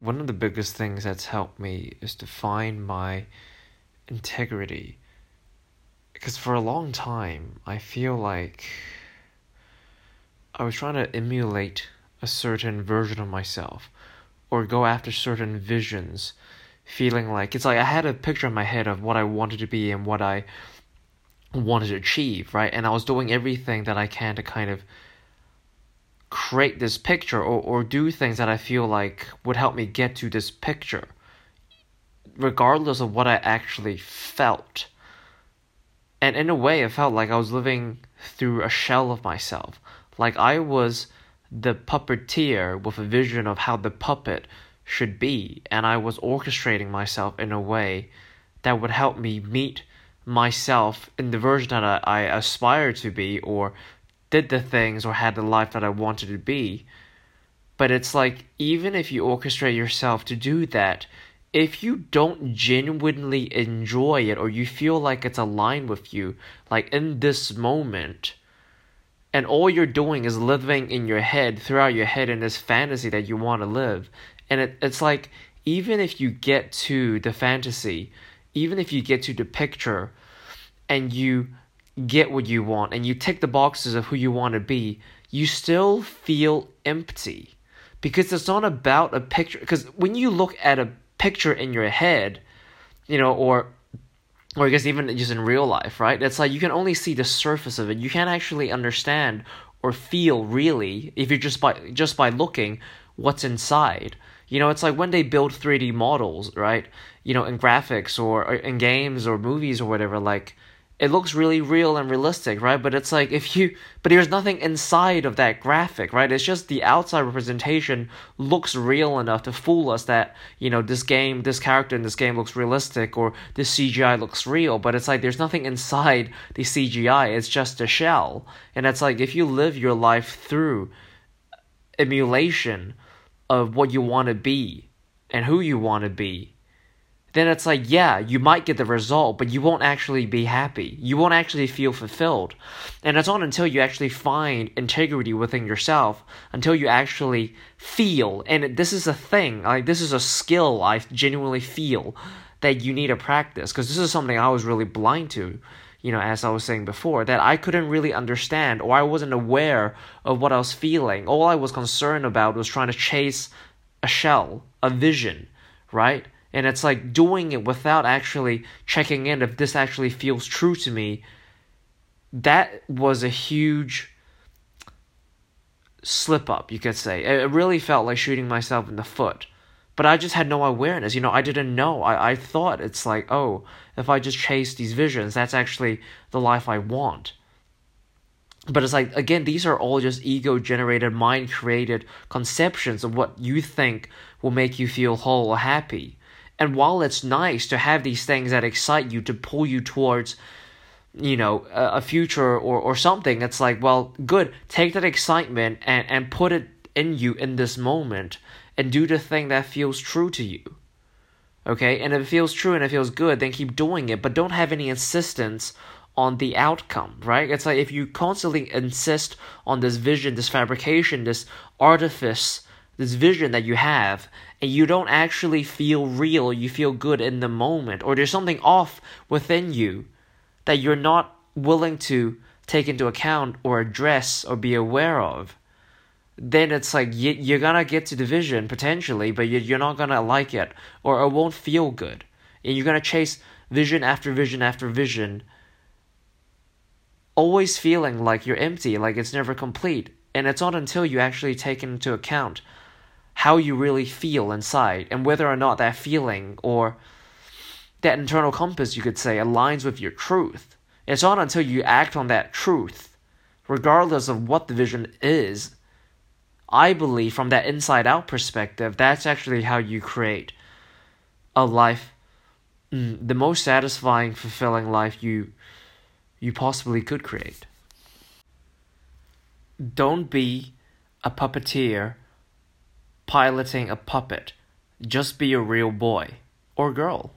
one of the biggest things that's helped me is to find my integrity. Because for a long time, I feel like I was trying to emulate a certain version of myself or go after certain visions, feeling like it's like I had a picture in my head of what I wanted to be and what I wanted to achieve, right? And I was doing everything that I can to kind of create this picture or, or do things that I feel like would help me get to this picture, regardless of what I actually felt. And in a way, it felt like I was living through a shell of myself. Like I was the puppeteer with a vision of how the puppet should be, and I was orchestrating myself in a way that would help me meet myself in the version that I, I aspire to be or did the things or had the life that I wanted to be. But it's like, even if you orchestrate yourself to do that, if you don't genuinely enjoy it or you feel like it's aligned with you, like in this moment, and all you're doing is living in your head, throughout your head in this fantasy that you want to live, and it, it's like, even if you get to the fantasy, even if you get to the picture, and you get what you want and you tick the boxes of who you want to be, you still feel empty. Because it's not about a picture. Because when you look at a picture in your head, you know, or or I guess even just in real life, right? It's like you can only see the surface of it. You can't actually understand or feel really if you're just by just by looking what's inside. You know, it's like when they build 3D models, right? You know, in graphics or, or in games or movies or whatever, like it looks really real and realistic, right? But it's like if you, but there's nothing inside of that graphic, right? It's just the outside representation looks real enough to fool us that, you know, this game, this character in this game looks realistic or this CGI looks real, but it's like there's nothing inside the CGI, it's just a shell. And it's like if you live your life through emulation of what you want to be and who you want to be, then it's like, yeah, you might get the result, but you won't actually be happy. You won't actually feel fulfilled. And it's not until you actually find integrity within yourself, until you actually feel, and this is a thing, like this is a skill I genuinely feel that you need to practice, because this is something I was really blind to, you know, as I was saying before, that I couldn't really understand or I wasn't aware of what I was feeling. All I was concerned about was trying to chase a shell, a vision, right? And it's like doing it without actually checking in if this actually feels true to me. That was a huge slip up you could say. It really felt like shooting myself in the foot. But i just had no awareness. You know i didn't know. I, I thought it's like oh if i just chase these visions that's actually the life i want. But it's like again these are all just ego generated mind created conceptions of what you think will make you feel whole or happy and while it's nice to have these things that excite you to pull you towards, you know, a, a future or, or something, it's like, well, good. Take that excitement and, and put it in you in this moment and do the thing that feels true to you. Okay? And if it feels true and it feels good, then keep doing it, but don't have any insistence on the outcome, right? It's like if you constantly insist on this vision, this fabrication, this artifice, this vision that you have, and you don't actually feel real, you feel good in the moment, or there's something off within you that you're not willing to take into account or address or be aware of, then it's like you, you're gonna get to the vision potentially, but you're not gonna like it, or it won't feel good. And you're gonna chase vision after vision after vision, always feeling like you're empty, like it's never complete. And it's not until you actually take into account how you really feel inside and whether or not that feeling or that internal compass, you could say, aligns with your truth. It's not until you act on that truth, regardless of what the vision is. I believe from that inside out perspective, that's actually how you create a life, mm, the most satisfying, fulfilling life you you possibly could create. Don't be a puppeteer piloting a puppet. Just be a real boy or girl.